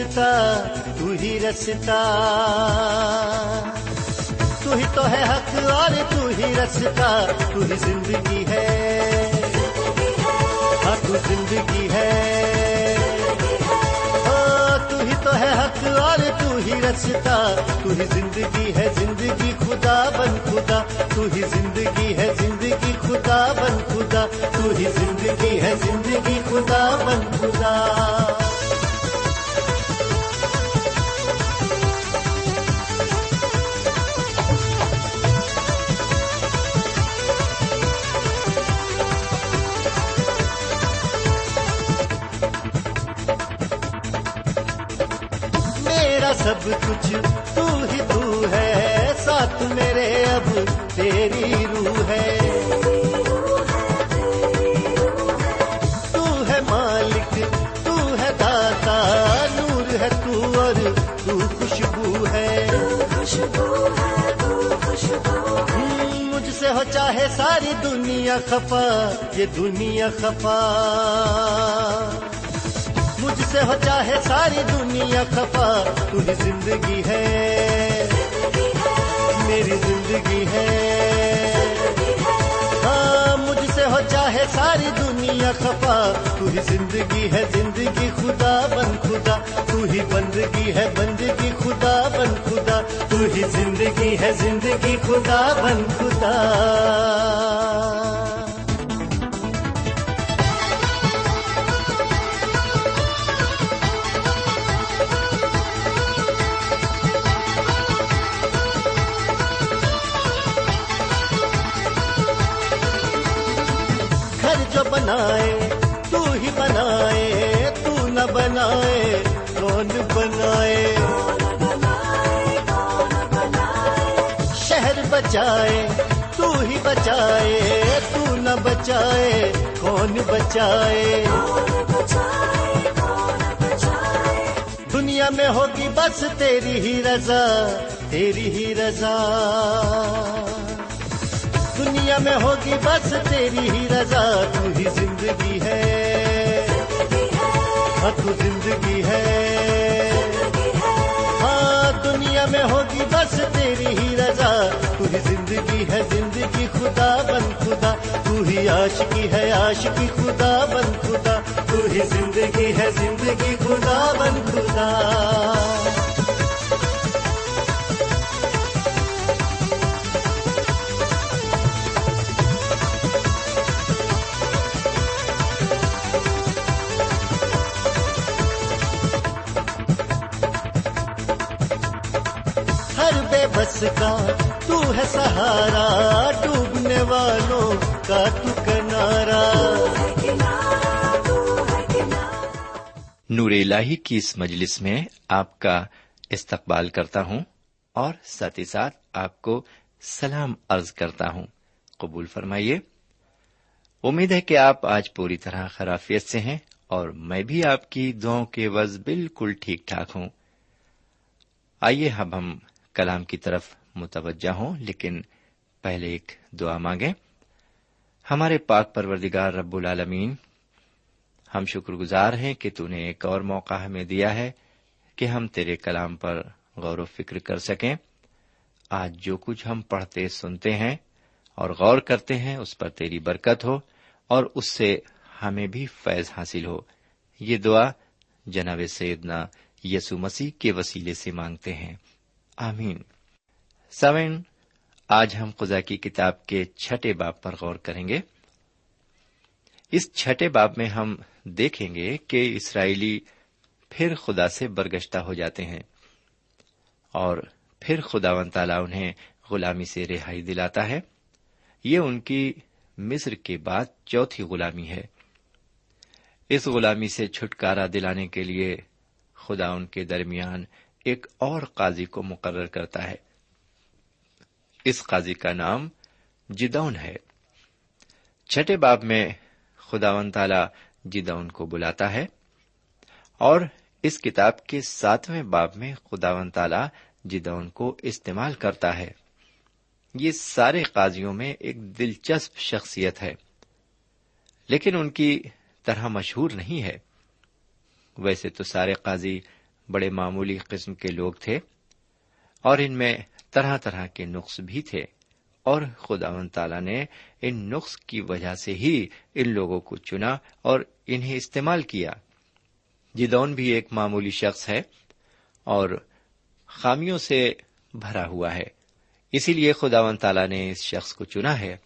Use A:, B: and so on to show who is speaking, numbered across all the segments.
A: رستا تو ہی رستا تو ہی تو ہے حق اور تو ہی رستا تو ہی زندگی ہے۔ ہاں تو زندگی ہے۔ ہاں، تو ہی تو ہے حق اور تو ہی رستا تو ہی زندگی ہے زندگی خدا بن خدا۔ تو ہی زندگی ہے زندگی خدا بن خدا۔ تو ہی زندگی ہے زندگی خدا بن خدا۔ سب کچھ تو ہی تو ہے، ساتھ میرے اب تیری روح ہے۔ تو ہے مالک، تو ہے داتا، نور ہے تو اور تو خوشبو ہے۔ مجھ سے ہو چاہے ساری دنیا خفا، یہ دنیا خفا۔ سے ہو چاہے ساری دنیا خفا تو ہی زندگی ہے۔ میری زندگی ہے۔ ہاں مجھ سے ہو چاہے ساری دنیا خفا تو ہی زندگی ہے۔ زندگی خدا بن خدا تو ہی بندگی ہے۔ بندگی خدا بن خدا تو ہی زندگی ہے۔ زندگی خدا بن خدا۔ بنائے، تو ہی بنائے، تو نہ بنائے، کون بنائے؟ شہر بچائے، تو ہی بچائے، تو نہ بچائے، کون بچائے؟ دنیا میں ہوگی بس تیری ہی رضا، تیری ہی رضا۔ دنیا میں ہوگی بس تیری ہی رضا، تو ہی زندگی ہے۔ ہاں تو زندگی ہے۔ ہاں دنیا میں ہوگی بس تیری ہی رضا، تو ہی زندگی ہے۔ زندگی خدا بن خدا، تو ہی عاشقی ہے۔ عاشقی خدا بن خدا، تو ہی زندگی ہے۔ زندگی خدا بن خدا۔ بس کا، تو ہے سہارا ڈوبنے والوں کا تو کنارا
B: نور الہی کی اس مجلس میں آپ کا استقبال کرتا ہوں اور ساتھ ہی ساتھ آپ کو سلام عرض کرتا ہوں۔ قبول فرمائیے۔ امید ہے کہ آپ آج پوری طرح خرافیت سے ہیں اور میں بھی آپ کی دعاؤں کے وز بالکل ٹھیک ٹھاک ہوں۔ آئیے اب ہم کلام کی طرف متوجہ ہوں، لیکن پہلے ایک دعا مانگیں۔ ہمارے پاک پروردگار رب العالمین، ہم شکر گزار ہیں کہ تو نے ایک اور موقع ہمیں دیا ہے کہ ہم تیرے کلام پر غور و فکر کر سکیں۔ آج جو کچھ ہم پڑھتے سنتے ہیں اور غور کرتے ہیں، اس پر تیری برکت ہو اور اس سے ہمیں بھی فیض حاصل ہو۔ یہ دعا جناب سیدنا یسو مسیح کے وسیلے سے مانگتے ہیں۔ آمین۔ سوین آج ہم خدا کی کتاب کے چھٹے باپ پر غور کریں گے۔ اس چھٹے باپ میں ہم دیکھیں گے کہ اسرائیلی پھر خدا سے برگشتہ ہو جاتے ہیں اور پھر خدا و تعالی انہیں غلامی سے رہائی دلاتا ہے۔ یہ ان کی مصر کے بعد چوتھی غلامی ہے۔ اس غلامی سے چھٹکارا دلانے کے لیے خدا ان کے درمیان ایک اور قاضی کو مقرر کرتا ہے۔ اس قاضی کا نام جدون ہے۔ چھٹے باب میں خدا ون تالا جدون کو بلاتا ہے اور اس کتاب کے ساتویں باب میں خدا ون تالا جدون کو استعمال کرتا ہے۔ یہ سارے قاضیوں میں ایک دلچسپ شخصیت ہے، لیکن ان کی طرح مشہور نہیں ہے۔ ویسے تو سارے قاضی بڑے معمولی قسم کے لوگ تھے اور ان میں طرح طرح کے نقص بھی تھے اور خدا و تعالی نے ان نقص کی وجہ سے ہی ان لوگوں کو چنا اور انہیں استعمال کیا۔ جدون بھی ایک معمولی شخص ہے اور خامیوں سے بھرا ہوا ہے، اسی لیے خدا و تعالی نے اس شخص کو چنا ہے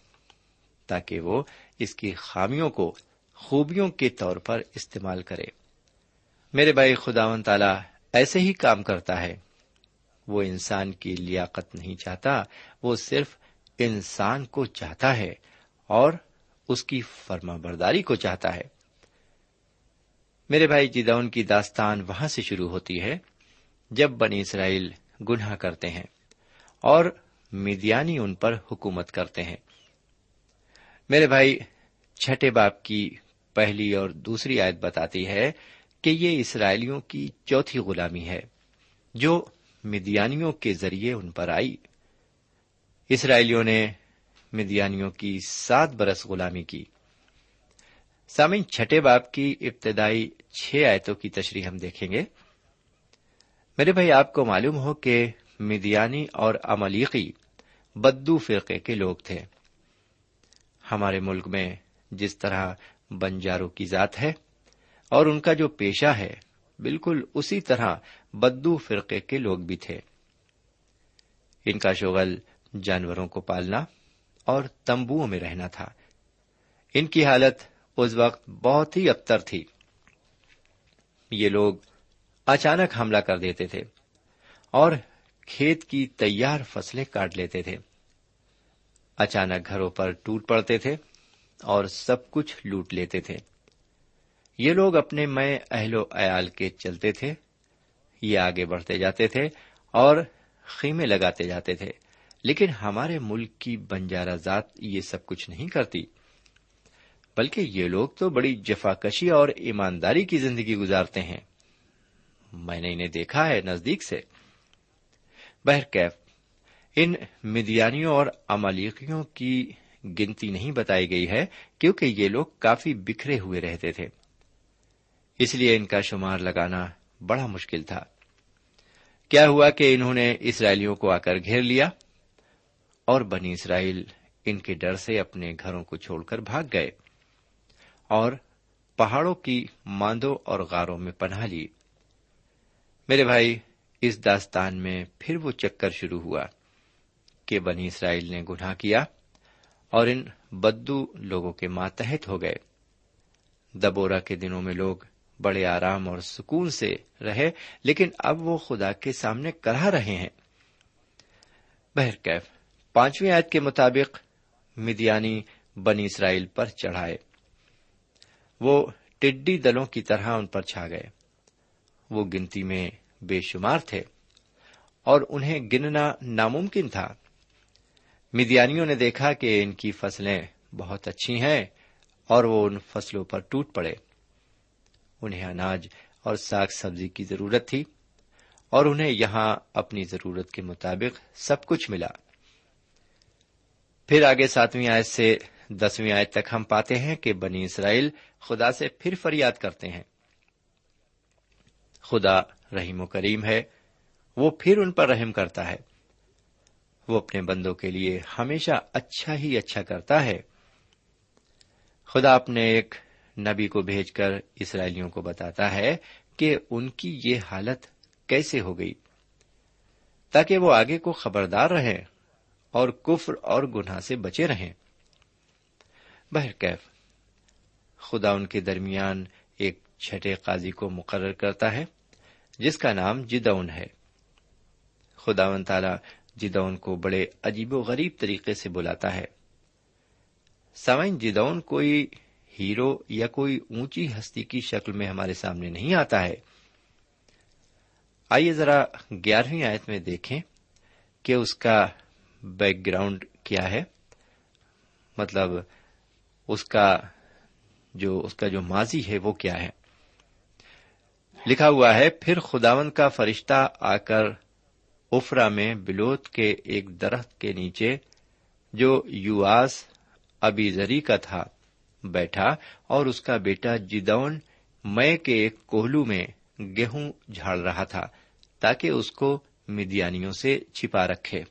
B: تاکہ وہ اس کی خامیوں کو خوبیوں کے طور پر استعمال کرے۔ میرے بھائی، خدا و تعالی ایسے ہی کام کرتا ہے۔ وہ انسان کی لیاقت نہیں چاہتا، وہ صرف انسان کو چاہتا ہے اور اس کی فرما برداری کو چاہتا ہے۔ میرے بھائی، جدون کی داستان وہاں سے شروع ہوتی ہے جب بنی اسرائیل گناہ کرتے ہیں اور میدیانی ان پر حکومت کرتے ہیں۔ میرے بھائی، چھٹے باپ کی پہلی اور دوسری آیت بتاتی ہے کہ یہ اسرائیلیوں کی چوتھی غلامی ہے جو مدیانیوں کے ذریعے ان پر آئی۔ اسرائیلیوں نے مدیانیوں کی سات برس غلامی کی۔ سامن چھٹے باپ کی ابتدائی چھ آیتوں کی تشریح ہم دیکھیں گے۔ میرے بھائی، آپ کو معلوم ہو کہ مدیانی اور املیقی بدو فرقے کے لوگ تھے۔ ہمارے ملک میں جس طرح بنجاروں کی ذات ہے اور ان کا جو پیشہ ہے، بالکل اسی طرح بدو فرقے کے لوگ بھی تھے۔ ان کا شغل جانوروں کو پالنا اور تمبو میں رہنا تھا۔ ان کی حالت اس وقت بہت ہی ابتر تھی۔ یہ لوگ اچانک حملہ کر دیتے تھے اور کھیت کی تیار فصلیں کاٹ لیتے تھے۔ اچانک گھروں پر ٹوٹ پڑتے تھے اور سب کچھ لوٹ لیتے تھے۔ یہ لوگ اپنے میں اہل و عیال کے چلتے تھے، یہ آگے بڑھتے جاتے تھے اور خیمے لگاتے جاتے تھے، لیکن ہمارے ملک کی بنجارا ذات یہ سب کچھ نہیں کرتی۔ بلکہ یہ لوگ تو بڑی جفاکشی اور ایمانداری کی زندگی گزارتے ہیں۔ میں نے انہیں دیکھا ہے نزدیک سے۔ بہرکیف ان مدیانیوں اور امالیقیوں کی گنتی نہیں بتائی گئی ہے، کیونکہ یہ لوگ کافی بکھرے ہوئے رہتے تھے۔ اس لیے ان کا شمار لگانا بڑا مشکل تھا۔ کیا ہوا کہ انہوں نے اسرائیلیوں کو آ کر گھیر لیا اور بنی اسرائیل ان کے ڈر سے اپنے گھروں کو چھوڑ کر بھاگ گئے اور پہاڑوں کی ماندوں اور غاروں میں پناہ لی۔ میرے بھائی، اس داستان میں پھر وہ چکر شروع ہوا کہ بنی اسرائیل نے گناہ کیا اور ان بدو لوگوں کے ماتحت ہو گئے۔ دبورا کے دنوں میں لوگ بڑے آرام اور سکون سے رہے، لیکن اب وہ خدا کے سامنے کرا رہے ہیں۔ بہرکیف پانچویں آیت کے مطابق مدیانی بنی اسرائیل پر چڑھائے۔ وہ ٹڈی دلوں کی طرح ان پر چھا گئے۔ وہ گنتی میں بے شمار تھے اور انہیں گننا ناممکن تھا۔ مدیانیوں نے دیکھا کہ ان کی فصلیں بہت اچھی ہیں اور وہ ان فصلوں پر ٹوٹ پڑے۔ انہیں اناج اور ساگ سبزی کی ضرورت تھی اور انہیں یہاں اپنی ضرورت کے مطابق سب کچھ ملا۔ پھر آگے ساتویں آیت سے دسویں آیت تک ہم پاتے ہیں کہ بنی اسرائیل خدا سے پھر فریاد کرتے ہیں۔ خدا رحیم و کریم ہے، وہ پھر ان پر رحم کرتا ہے۔ وہ اپنے بندوں کے لیے ہمیشہ اچھا ہی اچھا کرتا ہے۔ خدا اپنے ایک نبی کو بھیج کر اسرائیلیوں کو بتاتا ہے کہ ان کی یہ حالت کیسے ہو گئی۔ تاکہ وہ آگے کو خبردار رہیں اور کفر اور گناہ سے بچے رہیں۔ بہرکیف خدا ان کے درمیان ایک چھٹے قاضی کو مقرر کرتا ہے، جس کا نام جدون ہے۔ خدا و تعالی جدون کو بڑے عجیب و غریب طریقے سے بلاتا ہے۔ سوائن جدون کوئی ہیرو یا کوئی اونچی ہستی کی شکل میں ہمارے سامنے نہیں آتا ہے۔ آئیے ذرا گیارہویں آیت میں دیکھیں کہ اس کا بیک گراؤنڈ کیا ہے۔ مطلب اس کا جو اس کا جو ماضی ہے وہ کیا ہے۔ لکھا ہوا ہے، پھر خداون کا فرشتہ آ کر افرا میں بلوت کے ایک درخت کے نیچے جو یواس ابھی زری کا تھا۔ بیٹھا اور اس کا بیٹا جدون مے کے ایک کوہلو میں گیہوں جھاڑ رہا تھا تاکہ اس کو مدیانیوں سے چھپا رکھے۔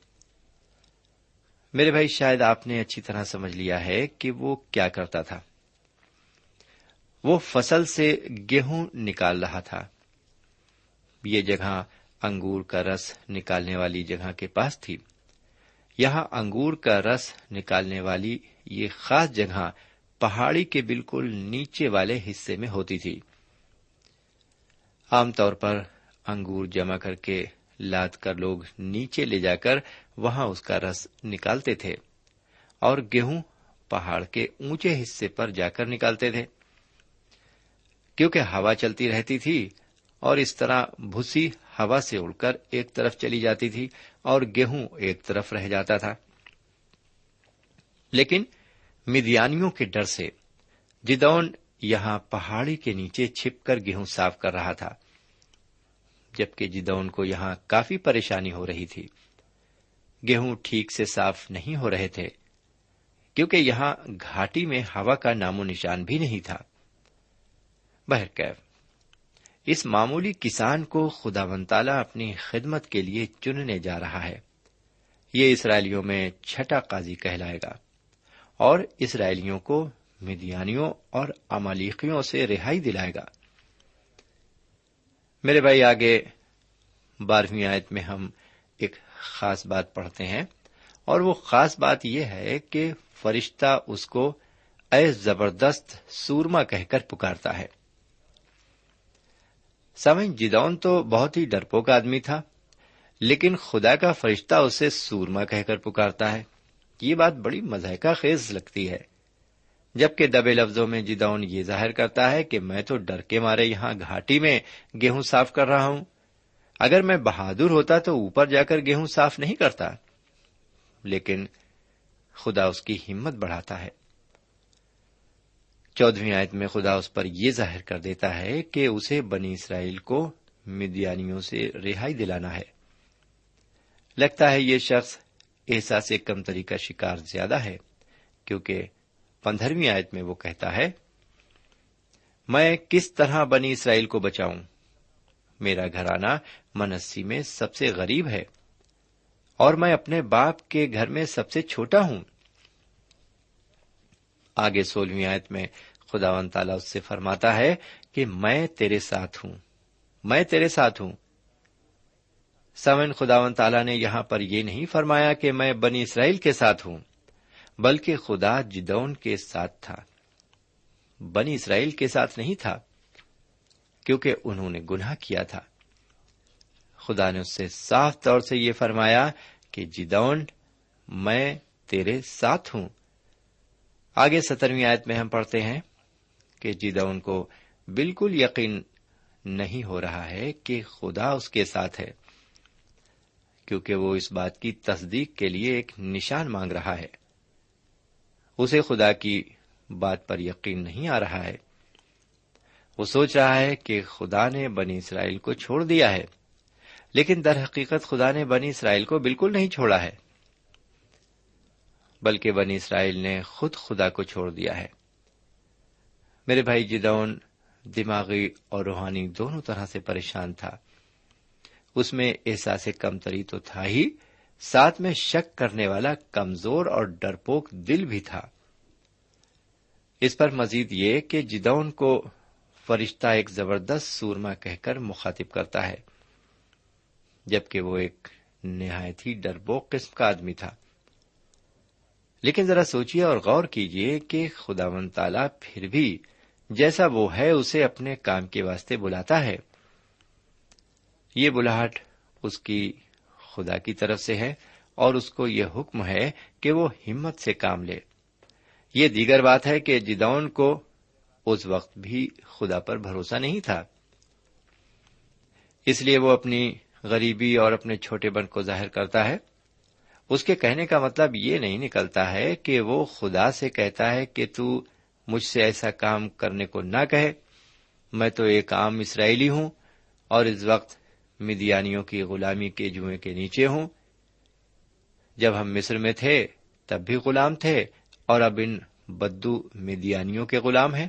B: میرے بھائی، شاید آپ نے اچھی طرح سمجھ لیا ہے کہ وہ کیا کرتا تھا۔ وہ فصل سے گیہوں نکال رہا تھا۔ یہ جگہ انگور کا رس نکالنے والی جگہ کے پاس تھی۔ یہاں انگور کا رس نکالنے والی یہ خاص جگہ پہاڑی کے بالکل نیچے والے حصے میں ہوتی تھی۔ عام طور پر انگور جمع کر کے لاد کر لوگ نیچے لے جا کر وہاں اس کا رس نکالتے تھے اور گیہوں پہاڑ کے اونچے حصے پر جا کر نکالتے تھے۔ کیونکہ ہوا چلتی رہتی تھی اور اس طرح بھوسی ہوا سے اڑ کر ایک طرف چلی جاتی تھی اور گیہوں ایک طرف رہ جاتا تھا۔ لیکن مدیانیوں کے ڈر سے جدون یہاں پہاڑی کے نیچے چھپ کر گیہوں صاف کر رہا تھا، جبکہ جدون کو یہاں کافی پریشانی ہو رہی تھی۔ گیہوں ٹھیک سے صاف نہیں ہو رہے تھے، کیونکہ یہاں گھاٹی میں ہوا کا نام و نشان بھی نہیں تھا۔ بہرکیف اس معمولی کسان کو خدا ون تالا اپنی خدمت کے لیے چننے جا رہا ہے۔ یہ اسرائیلیوں میں چھٹا قاضی کہلائے گا۔ اور اسرائیلیوں کو مدیانیوں اور امالیقیوں سے رہائی دلائے گا۔ میرے بھائی، آگے بارہویں آیت میں ہم ایک خاص بات پڑھتے ہیں اور وہ خاص بات یہ ہے کہ فرشتہ اس کو اے زبردست سورما کہہ کر پکارتا ہے۔ سمجھ جدون تو بہت ہی ڈرپوک آدمی تھا، لیکن خدا کا فرشتہ اسے سورما کہہ کر پکارتا ہے۔ یہ بات بڑی مزہ خیز لگتی ہے۔ جبکہ دبے لفظوں میں جدون یہ ظاہر کرتا ہے کہ میں تو ڈر کے مارے یہاں گھاٹی میں گیہوں صاف کر رہا ہوں۔ اگر میں بہادر ہوتا تو اوپر جا کر گیہوں صاف نہیں کرتا۔ لیکن خدا اس کی ہمت بڑھاتا ہے۔ چودہویں آیت میں خدا اس پر یہ ظاہر کر دیتا ہے کہ اسے بنی اسرائیل کو مدیانیوں سے رہائی دلانا ہے۔ لگتا ہے یہ شخص احساس کمتری کا شکار زیادہ ہے، کیونکہ پندرہویں آیت میں وہ کہتا ہے، میں کس طرح بنی اسرائیل کو بچاؤں؟ میرا گھرانہ منسی میں سب سے غریب ہے، اور میں اپنے باپ کے گھر میں سب سے چھوٹا ہوں۔ آگے سولہویں آیت میں خدا و تعالیٰ اس سے فرماتا ہے کہ میں تیرے ساتھ ہوں، میں تیرے ساتھ ہوں۔ سمن خدا و تعالیٰ نے یہاں پر یہ نہیں فرمایا کہ میں بنی اسرائیل کے ساتھ ہوں، بلکہ خدا جدون کے ساتھ تھا۔ بنی اسرائیل کے ساتھ نہیں تھا، کیونکہ انہوں نے گناہ کیا تھا۔ خدا نے اس سے صاف طور سے یہ فرمایا کہ جدون، میں تیرے ساتھ ہوں۔ آگے سترویں آیت میں ہم پڑھتے ہیں کہ جدون کو بالکل یقین نہیں ہو رہا ہے کہ خدا اس کے ساتھ ہے۔ کیونکہ وہ اس بات کی تصدیق کے لیے ایک نشان مانگ رہا ہے۔ اسے خدا کی بات پر یقین نہیں آ رہا ہے۔ وہ سوچ رہا ہے کہ خدا نے بنی اسرائیل کو چھوڑ دیا ہے، لیکن در حقیقت خدا نے بنی اسرائیل کو بالکل نہیں چھوڑا ہے، بلکہ بنی اسرائیل نے خود خدا کو چھوڑ دیا ہے۔ میرے بھائی جدون، دماغی اور روحانی دونوں طرح سے پریشان تھا۔ اس میں احساس کمتری تو تھا ہی، ساتھ میں شک کرنے والا کمزور اور ڈرپوک دل بھی تھا۔ اس پر مزید یہ کہ جدون کو فرشتہ ایک زبردست سورما کہہ کر مخاطب کرتا ہے، جبکہ وہ ایک نہایت ہی ڈربوک قسم کا آدمی تھا۔ لیکن ذرا سوچیے اور غور کیجیے کہ خدا من تالا پھر بھی جیسا وہ ہے، اسے اپنے کام کے واسطے بلاتا ہے۔ یہ بلاہٹ اس کی خدا کی طرف سے ہے اور اس کو یہ حکم ہے کہ وہ ہمت سے کام لے۔ یہ دیگر بات ہے کہ جدون کو اس وقت بھی خدا پر بھروسہ نہیں تھا۔ اس لیے وہ اپنی غریبی اور اپنے چھوٹے بن کو ظاہر کرتا ہے۔ اس کے کہنے کا مطلب یہ نہیں نکلتا ہے کہ وہ خدا سے کہتا ہے کہ تو مجھ سے ایسا کام کرنے کو نہ کہے۔ میں تو ایک عام اسرائیلی ہوں اور اس وقت مدیانیوں کی غلامی کے جوئیں کے نیچے ہوں۔ جب ہم مصر میں تھے، تب بھی غلام تھے، اور اب ان بدو مدیانیوں کے غلام ہیں۔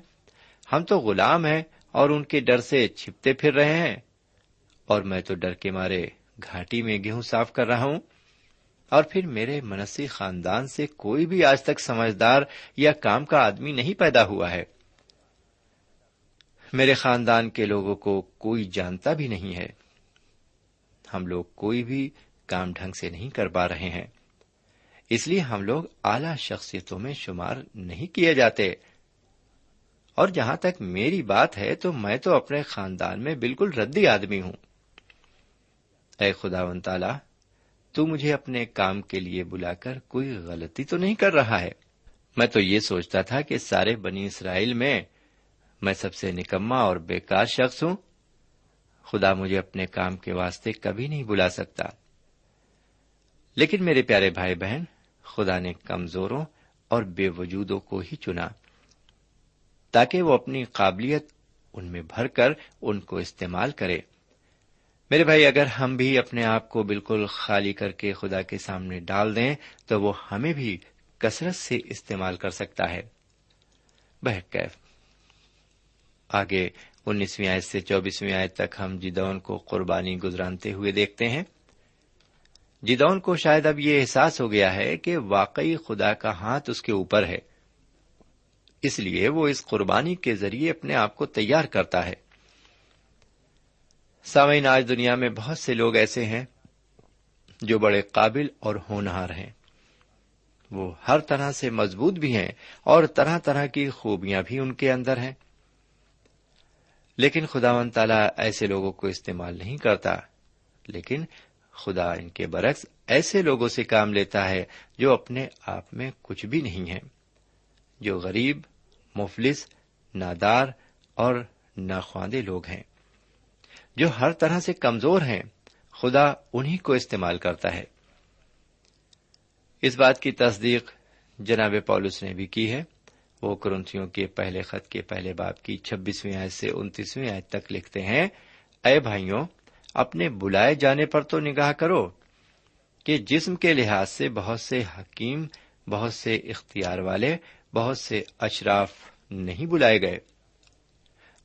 B: ہم تو غلام ہیں، اور ان کے ڈر سے چھپتے پھر رہے ہیں۔ اور میں تو ڈر کے مارے گھاٹی میں گیہوں صاف کر رہا ہوں۔ اور پھر میرے منسی خاندان سے کوئی بھی آج تک سمجھدار یا کام کا آدمی نہیں پیدا ہوا ہے۔ میرے خاندان کے لوگوں کو کوئی جانتا بھی نہیں ہے۔ ہم لوگ کوئی بھی کام ڈھنگ سے نہیں کر پا رہے ہیں۔ اس لیے ہم لوگ اعلی شخصیتوں میں شمار نہیں کیے جاتے۔ اور جہاں تک میری بات ہے تو میں تو اپنے خاندان میں بالکل ردی آدمی ہوں۔ اے خدا ون تعالی، تو مجھے اپنے کام کے لیے بلا کر کوئی غلطی تو نہیں کر رہا ہے۔ میں تو یہ سوچتا تھا کہ سارے بنی اسرائیل میں میں سب سے نکما اور بیکار شخص ہوں۔ خدا مجھے اپنے کام کے واسطے کبھی نہیں بلا سکتا۔ لیکن میرے پیارے بھائی بہن، خدا نے کمزوروں اور بے وجودوں کو ہی چنا تاکہ وہ اپنی قابلیت ان میں بھر کر ان کو استعمال کرے۔ میرے بھائی، اگر ہم بھی اپنے آپ کو بالکل خالی کر کے خدا کے سامنے ڈال دیں، تو وہ ہمیں بھی کثرت سے استعمال کر سکتا ہے۔ بہکیف آگے انیسویں آیت سے چوبیسویں آیت تک ہم جدون کو قربانی گزرانتے ہوئے دیکھتے ہیں۔ جدون کو شاید اب یہ احساس ہو گیا ہے کہ واقعی خدا کا ہاتھ اس کے اوپر ہے۔ اس لیے وہ اس قربانی کے ذریعے اپنے آپ کو تیار کرتا ہے۔ سامعین، آج دنیا میں بہت سے لوگ ایسے ہیں جو بڑے قابل اور ہونہار ہیں۔ وہ ہر طرح سے مضبوط بھی ہیں اور طرح طرح کی خوبیاں بھی ان کے اندر ہیں۔ لیکن خدا و ایسے لوگوں کو استعمال نہیں کرتا۔ لیکن خدا ان کے برعکس ایسے لوگوں سے کام لیتا ہے جو اپنے آپ میں کچھ بھی نہیں ہے جو غریب، مفلس، نادار اور ناخواندے لوگ ہیں، جو ہر طرح سے کمزور ہیں۔ خدا انہیں کو استعمال کرتا ہے۔ اس بات کی تصدیق جناب پولس نے بھی کی ہے۔ وہ کرنتھیوں کے پہلے خط کے پہلے باپ کی چھبیسویں آیت سے انتیسویں آیت تک لکھتے ہیں، اے بھائیوں، اپنے بلائے جانے پر تو نگاہ کرو کہ جسم کے لحاظ سے بہت سے حکیم، بہت سے اختیار والے، بہت سے اشراف نہیں بلائے گئے،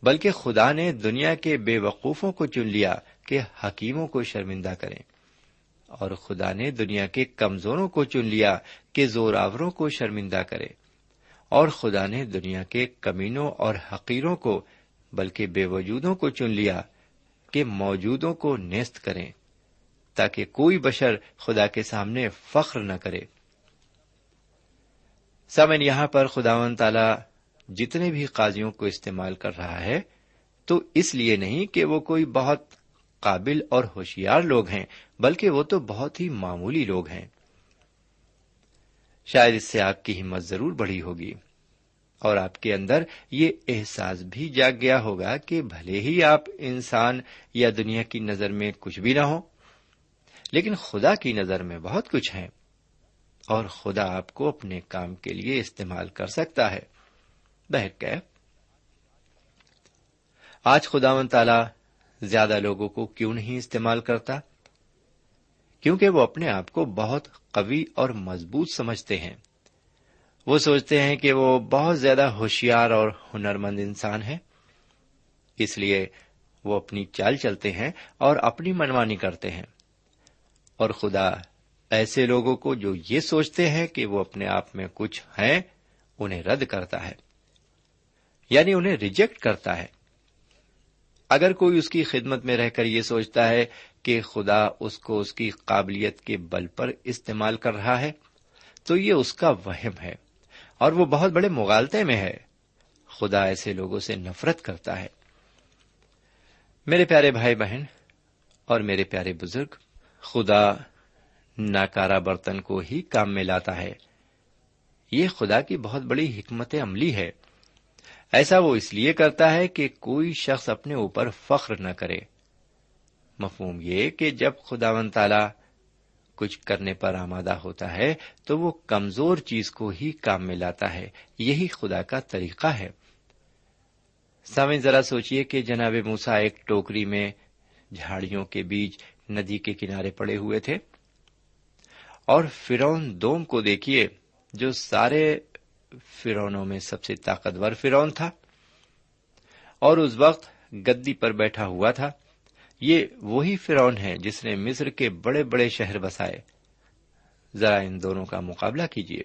B: بلکہ خدا نے دنیا کے بے وقوفوں کو چن لیا کہ حکیموں کو شرمندہ کریں، اور خدا نے دنیا کے کمزوروں کو چن لیا کہ زوراوروں کو شرمندہ کرے۔ اور خدا نے دنیا کے کمینوں اور حقیروں کو، بلکہ بے وجودوں کو چن لیا کہ موجودوں کو نیست کریں، تاکہ کوئی بشر خدا کے سامنے فخر نہ کرے۔ سمن یہاں پر خداون تعالی جتنے بھی قاضیوں کو استعمال کر رہا ہے، تو اس لیے نہیں کہ وہ کوئی بہت قابل اور ہوشیار لوگ ہیں، بلکہ وہ تو بہت ہی معمولی لوگ ہیں۔ شاید اس سے آپ کی ہمت ضرور بڑھی ہوگی۔ اور آپ کے اندر یہ احساس بھی جاگ گیا ہوگا کہ بھلے ہی آپ انسان یا دنیا کی نظر میں کچھ بھی نہ ہو، لیکن خدا کی نظر میں بہت کچھ ہے اور خدا آپ کو اپنے کام کے لیے استعمال کر سکتا ہے۔ آج خدا و تعالی زیادہ لوگوں کو کیوں نہیں استعمال کرتا؟ کیونکہ وہ اپنے آپ کو بہت قوی اور مضبوط سمجھتے ہیں۔ وہ سوچتے ہیں کہ وہ بہت زیادہ ہوشیار اور ہنرمند انسان ہے اس لیے وہ اپنی چال چلتے ہیں اور اپنی منوانی کرتے ہیں۔ اور خدا ایسے لوگوں کو جو یہ سوچتے ہیں کہ وہ اپنے آپ میں کچھ ہیں، انہیں رد کرتا ہے۔ یعنی انہیں ریجیکٹ کرتا ہے۔ اگر کوئی اس کی خدمت میں رہ کر یہ سوچتا ہے کہ خدا اس کو اس کی قابلیت کے بل پر استعمال کر رہا ہے، تو یہ اس کا وہم ہے، اور وہ بہت بڑے مغالطے میں ہے۔ خدا ایسے لوگوں سے نفرت کرتا ہے۔ میرے پیارے بھائی بہن اور میرے پیارے بزرگ، خدا ناکارا برتن کو ہی کام میں لاتا ہے۔ یہ خدا کی بہت بڑی حکمت عملی ہے۔ ایسا وہ اس لیے کرتا ہے کہ کوئی شخص اپنے اوپر فخر نہ کرے۔ مفہوم یہ کہ جب خدا و تعالی کچھ کرنے پر آمادہ ہوتا ہے تو وہ کمزور چیز کو ہی کام میں لاتا ہے۔ یہی خدا کا طریقہ ہے۔ سمے ذرا سوچیے کہ جناب موسا ایک ٹوکری میں جھاڑیوں کے بیچ ندی کے کنارے پڑے ہوئے تھے اور فرون دوم کو دیکھیے جو سارے فرونوں میں سب سے طاقتور فرون تھا اور اس وقت گدی پر بیٹھا ہوا تھا۔ یہ وہی فرون ہے جس نے مصر کے بڑے بڑے شہر بسائے۔ ذرا ان دونوں کا مقابلہ کیجیے۔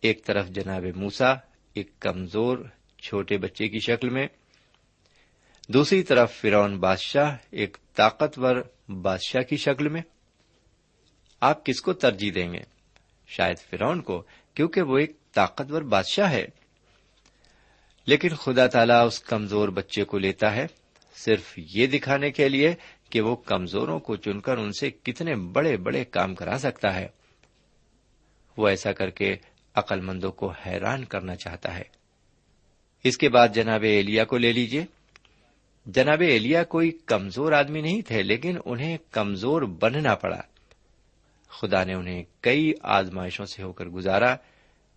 B: ایک طرف جناب موسا ایک کمزور چھوٹے بچے کی شکل میں۔ دوسری طرف فرون بادشاہ، ایک طاقتور بادشاہ کی شکل میں۔ آپ کس کو ترجیح دیں گے؟ شاید فرون کو، کیونکہ وہ ایک طاقتور بادشاہ ہے۔ لیکن خدا تعالیٰ اس کمزور بچے کو لیتا ہے۔ صرف یہ دکھانے کے لیے کہ وہ کمزوروں کو چن کر ان سے کتنے بڑے بڑے کام کرا سکتا ہے۔ وہ ایسا کر کے عقل مندوں کو حیران کرنا چاہتا ہے۔ اس کے بعد جناب ایلیا کو لے لیجیے جناب ایلیا کوئی کمزور آدمی نہیں تھے، لیکن انہیں کمزور بننا پڑا۔ خدا نے انہیں کئی آزمائشوں سے ہو کر گزارا۔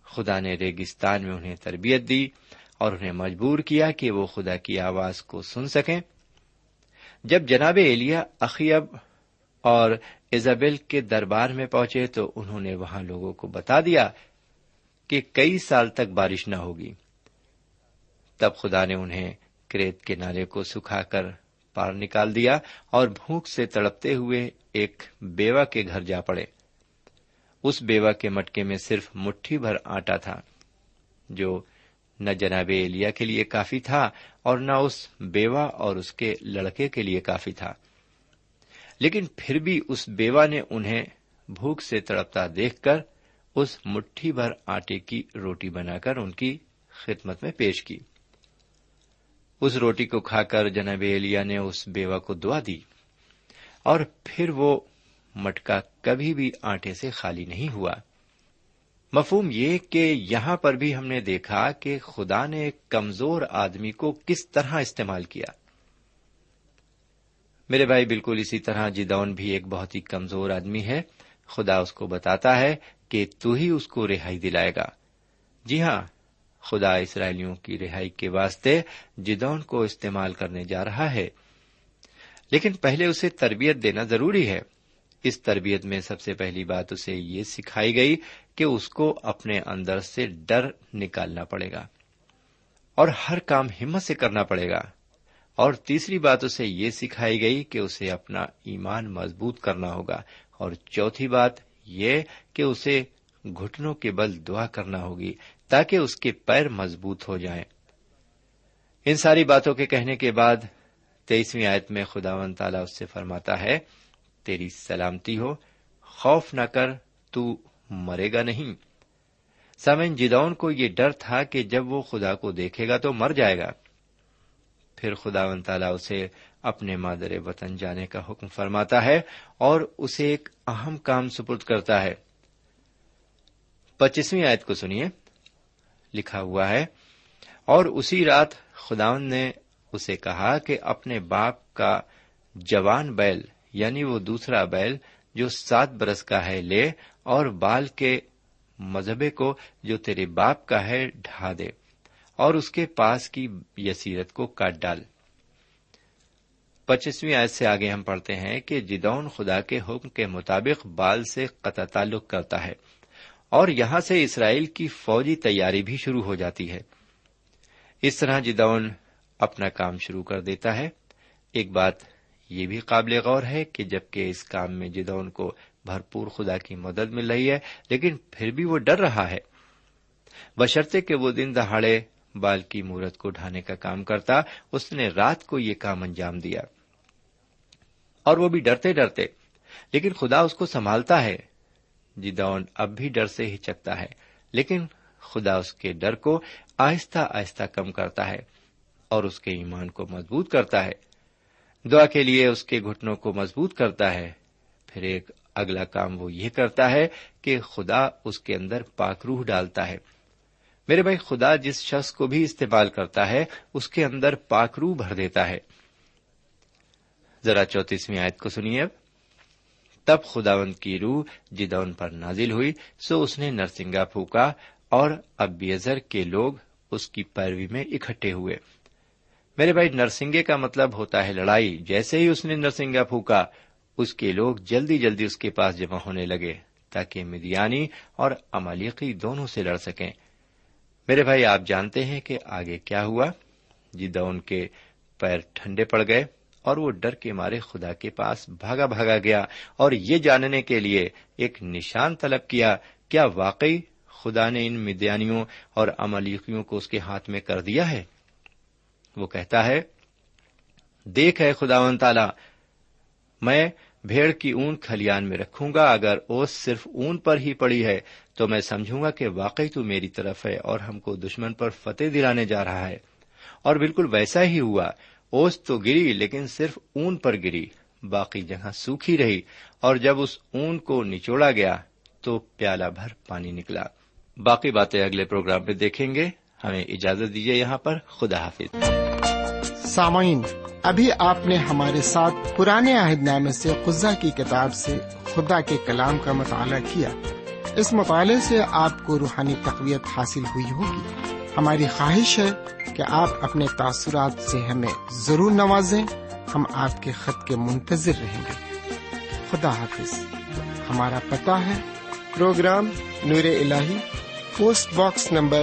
B: خدا نے ریگستان میں انہیں تربیت دی اور انہیں مجبور کیا کہ وہ خدا کی آواز کو سن سکیں۔ جب جناب ایلیا، اخیب اور ایزابل کے دربار میں پہنچے تو انہوں نے وہاں لوگوں کو بتا دیا کہ کئی سال تک بارش نہ ہوگی۔ تب خدا نے انہیں کریت کے نالے کو سکھا کر پار نکال دیا اور بھوک سے تڑپتے ہوئے ایک بیوہ کے گھر جا پڑے۔ اس بیوہ کے مٹکے میں صرف مٹھی بھر آٹا تھا جو نہ جناب ایلیا کے لیے کافی تھا اور نہ اس بیوہ اور اس کے لڑکے کے لیے کافی تھا۔ لیکن پھر بھی اس بیوہ نے انہیں بھوک سے تڑپتا دیکھ کر اس مٹھی بھر آٹے کی روٹی بنا کر ان کی خدمت میں پیش کی۔ اس روٹی کو کھا کر جناب ایلیا نے اس بیوہ کو دعا دی اور پھر وہ مٹکا کبھی بھی آٹے سے خالی نہیں ہوا۔ مفہوم یہ کہ یہاں پر بھی ہم نے دیکھا کہ خدا نے ایک کمزور آدمی کو کس طرح استعمال کیا۔ میرے بھائی، بالکل اسی طرح جدون بھی ایک بہت ہی کمزور آدمی ہے۔ خدا اس کو بتاتا ہے کہ تو ہی اس کو رہائی دلائے گا۔ جی ہاں خدا اسرائیلیوں کی رہائی کے واسطے جدون کو استعمال کرنے جا رہا ہے۔ لیکن پہلے اسے تربیت دینا ضروری ہے۔ اس تربیت میں سب سے پہلی بات اسے یہ سکھائی گئی کہ اس کو اپنے اندر سے ڈر نکالنا پڑے گا اور ہر کام ہمت سے کرنا پڑے گا۔ اور تیسری بات اسے یہ سکھائی گئی کہ اسے اپنا ایمان مضبوط کرنا ہوگا۔ اور چوتھی بات یہ کہ اسے گھٹنوں کے بل دعا کرنا ہوگی تاکہ اس کے پیر مضبوط ہو جائیں۔ ان ساری باتوں کے کہنے کے بعد تیئیسویں آیت میں خدا و تعالیٰ اس سے فرماتا ہے، تیری سلامتی ہو، خوف نہ کر، تو مرے گا نہیں۔ سمن جدون کو یہ ڈر تھا کہ جب وہ خدا کو دیکھے گا تو مر جائے گا۔ پھر خدا و تعالیٰ اسے اپنے مادر وطن جانے کا حکم فرماتا ہے اور اسے ایک اہم کام سپرد کرتا ہے۔ پچیسویں آیت کو سنیے۔ لکھا ہوا ہے، اور اسی رات خداون نے اسے کہا کہ اپنے باپ کا جوان بیل یعنی وہ دوسرا بیل جو سات برس کا ہے، لے اور بال کے مذہبے کو جو تیرے باپ کا ہے، ڈھا دے اور اس کے پاس کی یسیرت کو کاٹ ڈال۔ پچیسویں آیت سے آگے ہم پڑھتے ہیں کہ جدون خدا کے حکم کے مطابق بال سے قطع تعلق کرتا ہے اور یہاں سے اسرائیل کی فوجی تیاری بھی شروع ہو جاتی ہے۔ اس طرح جدون اپنا کام شروع کر دیتا ہے۔ ایک بات یہ بھی قابل غور ہے کہ جبکہ اس کام میں جدون کو بھرپور خدا کی مدد مل رہی ہے، لیکن پھر بھی وہ ڈر رہا ہے۔ بشرطے کہ وہ دن دہاڑے بال کی مورت کو ڈھانے کا کام کرتا، اس نے رات کو یہ کام انجام دیا۔ اور وہ بھی ڈرتے ڈرتے، لیکن خدا اس کو سنبھالتا ہے۔ جدون اب بھی ڈر سے ہچکتا ہے، لیکن خدا اس کے ڈر کو آہستہ آہستہ کم کرتا ہے اور اس کے ایمان کو مضبوط کرتا ہے۔ دعا کے لیے اس کے گھٹنوں کو مضبوط کرتا ہے۔ پھر ایک اگلا کام وہ یہ کرتا ہے کہ خدا اس کے اندر پاک روح ڈالتا ہے۔ میرے بھائی، خدا جس شخص کو بھی استعمال کرتا ہے، اس کے اندر پاک روح بھر دیتا ہے۔ ذرا چوتیسویں آیت کو سنیے اب۔ تب خداوند کی روح جدون پر نازل ہوئی، سو اس نے نرسنگا پھونکا اور ابیزر کے لوگ اس کی پیروی میں اکٹھے ہوئے۔ میرے بھائی، نرسنگے کا مطلب ہوتا ہے لڑائی، جیسے ہی اس نے نرسنگا پھونکا اس کے لوگ جلدی جلدی اس کے پاس جمع ہونے لگے تاکہ مدیانی اور امالیقی دونوں سے لڑ سکیں۔ میرے بھائی، آپ جانتے ہیں کہ آگے کیا ہوا؟ جی، جدون کے پیر ٹھنڈے پڑ گئے اور وہ ڈر کے مارے خدا کے پاس بھاگا بھاگا گیا اور یہ جاننے کے لیے ایک نشان طلب کیا کیا واقعی خدا نے ان مدیانیوں اور املیقیوں کو اس کے ہاتھ میں کر دیا ہے؟ وہ کہتا ہے، دیکھ ہے خدا و تعالی، میں بھیڑ کی اون کھلیان میں رکھوں گا، اگر اوس صرف اون پر ہی پڑی ہے، تو میں سمجھوں گا کہ واقعی تو میری طرف ہے اور ہم کو دشمن پر فتح دلانے جا رہا ہے۔ اور بالکل ویسا ہی ہوا، اوس تو گری، لیکن صرف اون پر گری۔ باقی جگہ سوکھی رہی، اور جب اس اون کو نچوڑا گیا، تو پیالہ بھر پانی نکلا۔ باقی باتیں اگلے پروگرام میں دیکھیں گے۔ ہمیں اجازت دیجیے یہاں پر۔ خدا حافظ۔
C: سامعین، ابھی آپ نے ہمارے ساتھ پرانے عہد نامے سے قزا کی کتاب سے خدا کے کلام کا مطالعہ کیا۔ اس مطالعے سے آپ کو روحانی تقویت حاصل ہوئی ہوگی۔ ہماری خواہش ہے کہ آپ اپنے تاثرات سے ہمیں ضرور نوازیں۔ ہم آپ کے خط کے منتظر رہیں گے۔ خدا حافظ۔ ہمارا پتہ ہے۔ پروگرام نور ال post box number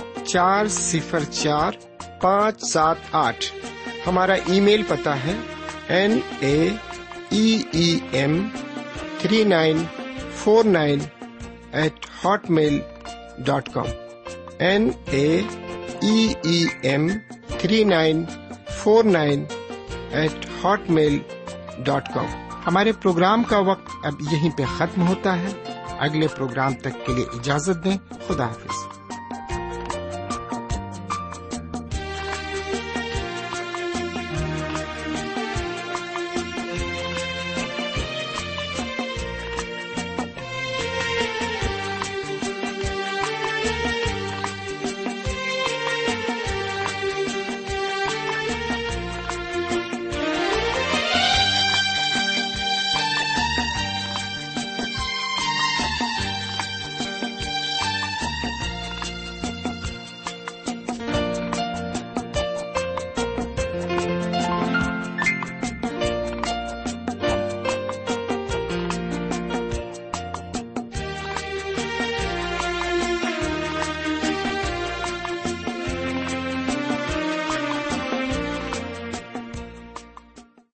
C: چار صفر چار پانچ سات آٹھ۔ ہمارا ای میل پتا ہے N A M three nine four nine eight hotmail dot com. N A M three nine four nine eight hotmail dot com. ہمارے پروگرام کا وقت اب یہیں پہ ختم ہوتا ہے۔ اگلے پروگرام تک کے لیے اجازت دیں۔ خدا حافظ۔